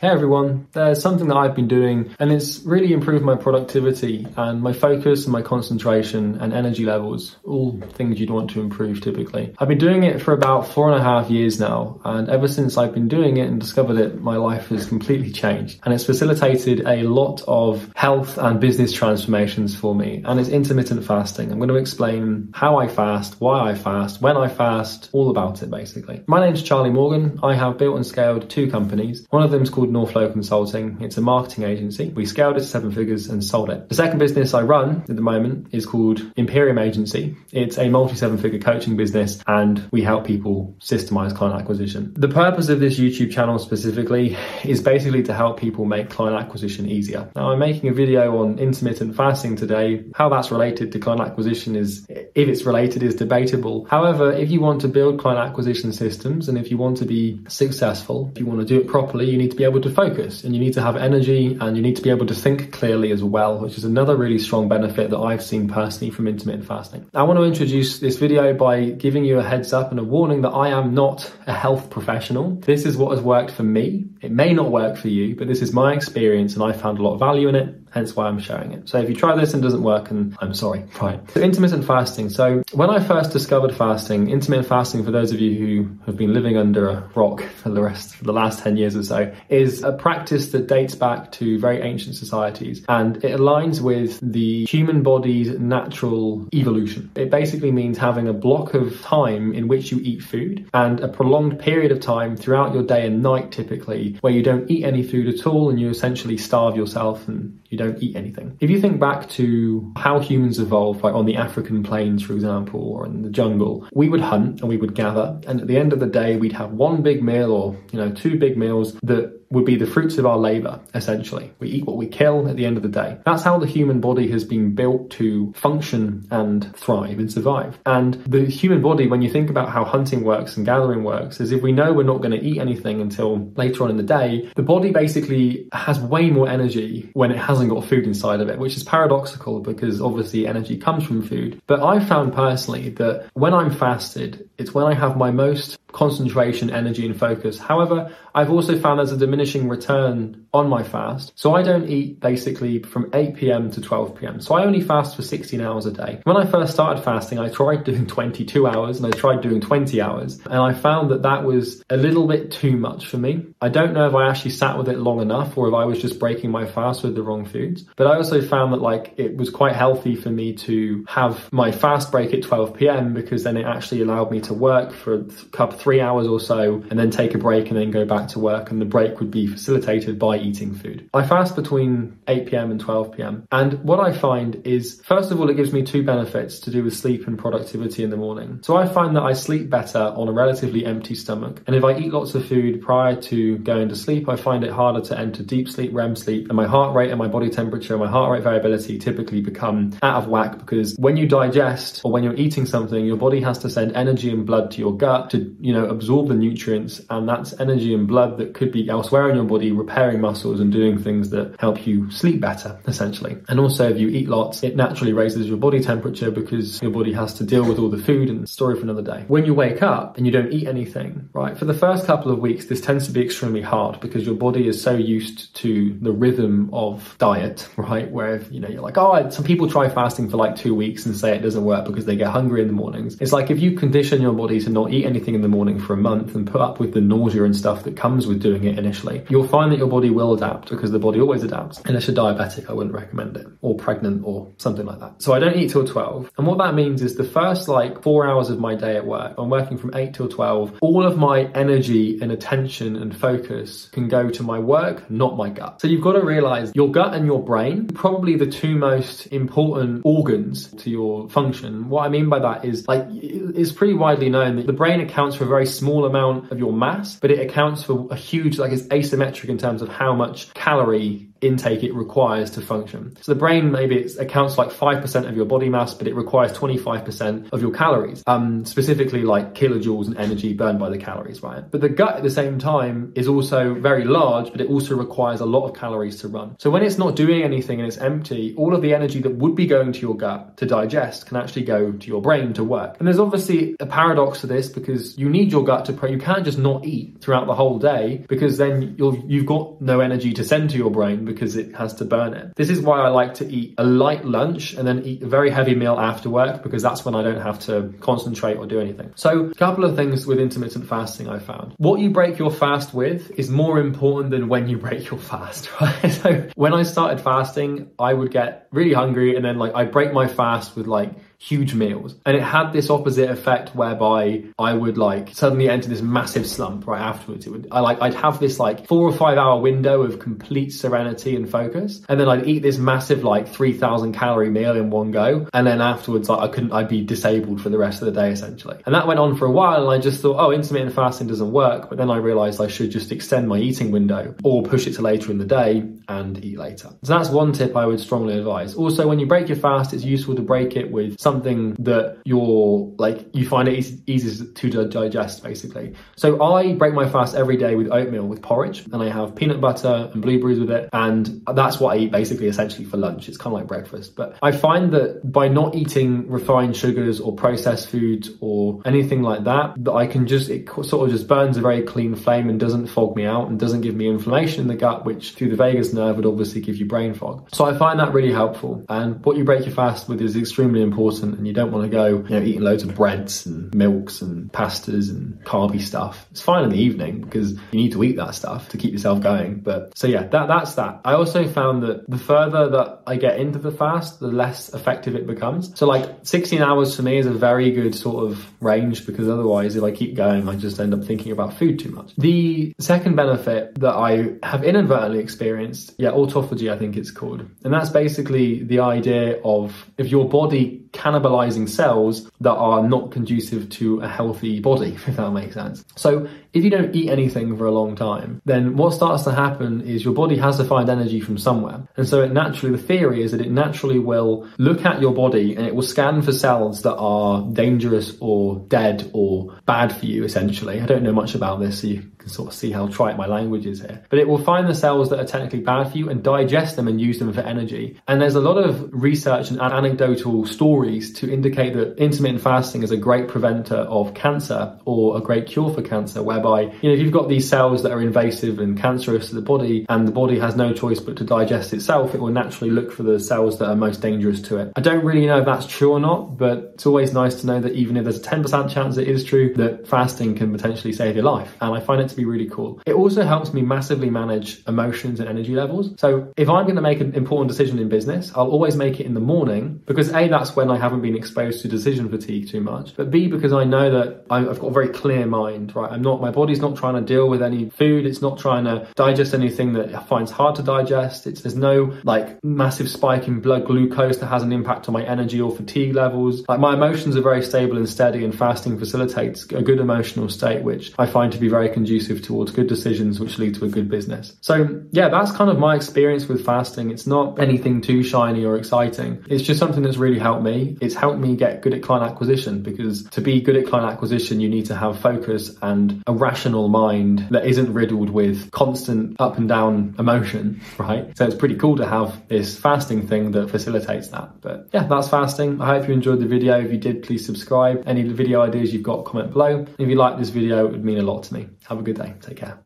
Hey everyone, there's something that I've been doing and it's really improved my productivity and my focus and my concentration and energy levels, all things you'd want to improve typically. I've been doing it for about four and a half years now and ever since I've been doing it and discovered it, my life has completely changed and it's facilitated a lot of health and business transformations for me and it's intermittent fasting. I'm going to explain how I fast, why I fast, when I fast, all about it basically. My name's Charlie Morgan. I have built and scaled two companies. One of them is called called Northflow Consulting. It's a marketing agency. We scaled it to seven figures and sold it. The second business I run at the moment is called Imperium Agency. It's a multi seven figure coaching business and we help people systemize client acquisition. The purpose of this YouTube channel specifically is basically to help people make client acquisition easier. Now I'm making a video on intermittent fasting today. How that's related to client acquisition is, if it's related, is debatable. However, if you want to build client acquisition systems and if you want to be successful, if you want to do it properly, you need to be able able to focus and you need to have energy and you need to be able to think clearly as well, which is another really strong benefit that I've seen personally from intermittent fasting. I want to introduce this video by giving you a heads up and a warning that I am not a health professional. This is what has worked for me. It may not work for you, but this is my experience and I found a lot of value in it hence why I'm sharing it. So if you try this and it doesn't work, and I'm sorry, right. So intermittent fasting. So when I first discovered fasting, intermittent fasting, for those of you who have been living under a rock for the rest, for the last 10 years or so, is a practice that dates back to very ancient societies and it aligns with the human body's natural evolution. It basically means having a block of time in which you eat food and a prolonged period of time throughout your day and night typically where you don't eat any food at all and you essentially starve yourself and you don't eat anything. If you think back to how humans evolved, like on the African plains, for example, or in the jungle, we would hunt and we would gather, and at the end of the day, we'd have one big meal or, you know, two big meals that would be the fruits of our labor, essentially. We eat what we kill at the end of the day. That's how the human body has been built to function and thrive and survive. And the human body, when you think about how hunting works and gathering works, is if we know we're not going to eat anything until later on in the day, the body basically has way more energy when it hasn't got food inside of it, which is paradoxical because obviously energy comes from food. But I found personally that when I'm fasted, it's when I have my most concentration, energy, and focus. However, I've also found there's a diminishing return on my fast. So I don't eat basically from 8 p.m. to 12 p.m. So I only fast for 16 hours a day. When I first started fasting, I tried doing 22 hours and I tried doing 20 hours. And I found that that was a little bit too much for me. I don't know if I actually sat with it long enough or if I was just breaking my fast with the wrong foods. But I also found that like it was quite healthy for me to have my fast break at 12 p.m. because then it actually allowed me to work for a couple three hours or so and then take a break and then go back to work. And the break would be facilitated by eating food. I fast between 8 p.m. and 12 p.m. And what I find is, first of all, it gives me two benefits to do with sleep and productivity in the morning. So I find that I sleep better on a relatively empty stomach. And if I eat lots of food prior to going to sleep, I find it harder to enter deep sleep, REM sleep, and my heart rate and my body temperature and my heart rate variability typically become out of whack because when you digest or when you're eating something, your body has to send energy and blood to your gut to, you know, absorb the nutrients. And that's energy and blood that could be elsewhere in your body repairing muscles and doing things that help you sleep better, essentially. And also, if you eat lots, it naturally raises your body temperature because your body has to deal with all the food and story for another day. When you wake up and you don't eat anything, right, for the first couple of weeks, this tends to be extremely hard because your body is so used to the rhythm of diet, right? Where, you know, you're like, oh, some people try fasting for like two weeks and say it doesn't work because they get hungry in the mornings. It's like if you condition your body to not eat anything in the morning for a month and put up with the nausea and stuff that comes with doing it initially, you'll find that your body will adapt because the body always adapts. Unless you're diabetic, I wouldn't recommend it, or pregnant, or something like that. So I don't eat till 12. And what that means is the first like four hours of my day at work, I'm working from 8 till 12, all of my energy and attention and focus can go to my work, not my gut. So you've got to realize your gut and your brain, probably the two most important organs to your function. What I mean by that is like, it's pretty widely known that the brain accounts for very small amount of your mass, but it accounts for a huge, like it's asymmetric in terms of how much calorie intake it requires to function. So the brain maybe it accounts like 5% of your body mass, but it requires 25% of your calories, um, specifically like kilojoules and energy burned by the calories, right? But the gut at the same time is also very large, but it also requires a lot of calories to run. So when it's not doing anything and it's empty, all of the energy that would be going to your gut to digest can actually go to your brain to work. And there's obviously a paradox to this because you need your gut to pro. You can't just not eat throughout the whole day because then you'll you've got no energy to send to your brain because it has to burn it. This is why I like to eat a light lunch and then eat a very heavy meal after work because that's when I don't have to concentrate or do anything. So, a couple of things with intermittent fasting I found. What you break your fast with is more important than when you break your fast, right? So, when I started fasting, I would get really hungry and then like I break my fast with like huge meals. And it had this opposite effect whereby I would like suddenly enter this massive slump right afterwards. It would I like I'd have this like four or five hour window of complete serenity and focus. And then I'd eat this massive like three thousand calorie meal in one go. And then afterwards like I couldn't I'd be disabled for the rest of the day essentially. And that went on for a while and I just thought, oh intermittent fasting doesn't work. But then I realized I should just extend my eating window or push it to later in the day and eat later. So that's one tip I would strongly advise. Also when you break your fast, it's useful to break it with something that you're like you find it easy, easy to digest basically. So I break my fast every day with oatmeal with porridge, and I have peanut butter and blueberries with it, and that's what I eat basically essentially for lunch. It's kind of like breakfast, but I find that by not eating refined sugars or processed foods or anything like that, that I can just it sort of just burns a very clean flame and doesn't fog me out and doesn't give me inflammation in the gut, which through the vagus nerve would obviously give you brain fog. So I find that really helpful, and what you break your fast with is extremely important, and you don't want to go, you know, eating loads of breads and milks and pastas and carby stuff. It's fine in the evening because you need to eat that stuff to keep yourself going. But so yeah, that that's that. I also found that the further that I get into the fast, the less effective it becomes. So like 16 hours for me is a very good sort of range because otherwise if I keep going, I just end up thinking about food too much. The second benefit that I have inadvertently experienced, yeah, autophagy I think it's called. And that's basically the idea of if your body cannibalizing cells that are not conducive to a healthy body, if that makes sense. So if you don't eat anything for a long time, then what starts to happen is your body has to find energy from somewhere. And so it naturally, the theory is that it naturally will look at your body and it will scan for cells that are dangerous or dead or bad for you, essentially. I don't know much about this, so you can sort of see how trite my language is here. But it will find the cells that are technically bad for you and digest them and use them for energy. And there's a lot of research and anecdotal stories to indicate that intermittent fasting is a great preventer of cancer or a great cure for cancer, whereby, you know, if you've got these cells that are invasive and cancerous to the body and the body has no choice but to digest itself, it will naturally look for the cells that are most dangerous to it. I don't really know if that's true or not, but it's always nice to know that even if there's a 10% chance it is true, that fasting can potentially save your life. And I find it to be really cool. It also helps me massively manage emotions and energy levels. So if I'm going to make an important decision in business, I'll always make it in the morning because A, that's when I haven't been exposed to decision fatigue too much, but B, because I know that I've got a very clear mind, right? I'm not, my body's not trying to deal with any food. It's not trying to digest anything that it finds hard to digest. It's, there's no like massive spike in blood glucose that has an impact on my energy or fatigue levels. Like my emotions are very stable and steady and fasting facilitates a good emotional state, which I find to be very conducive towards good decisions which lead to a good business. So yeah, that's kind of my experience with fasting. It's not anything too shiny or exciting. It's just something that's really helped me. It's helped me get good at client acquisition because to be good at client acquisition, you need to have focus and a rational mind that isn't riddled with constant up and down emotion, right? So it's pretty cool to have this fasting thing that facilitates that. But yeah, that's fasting. I hope you enjoyed the video. If you did, please subscribe. Any video ideas you've got, comment below. If you like this video, it would mean a lot to me. Have a good day. Take care.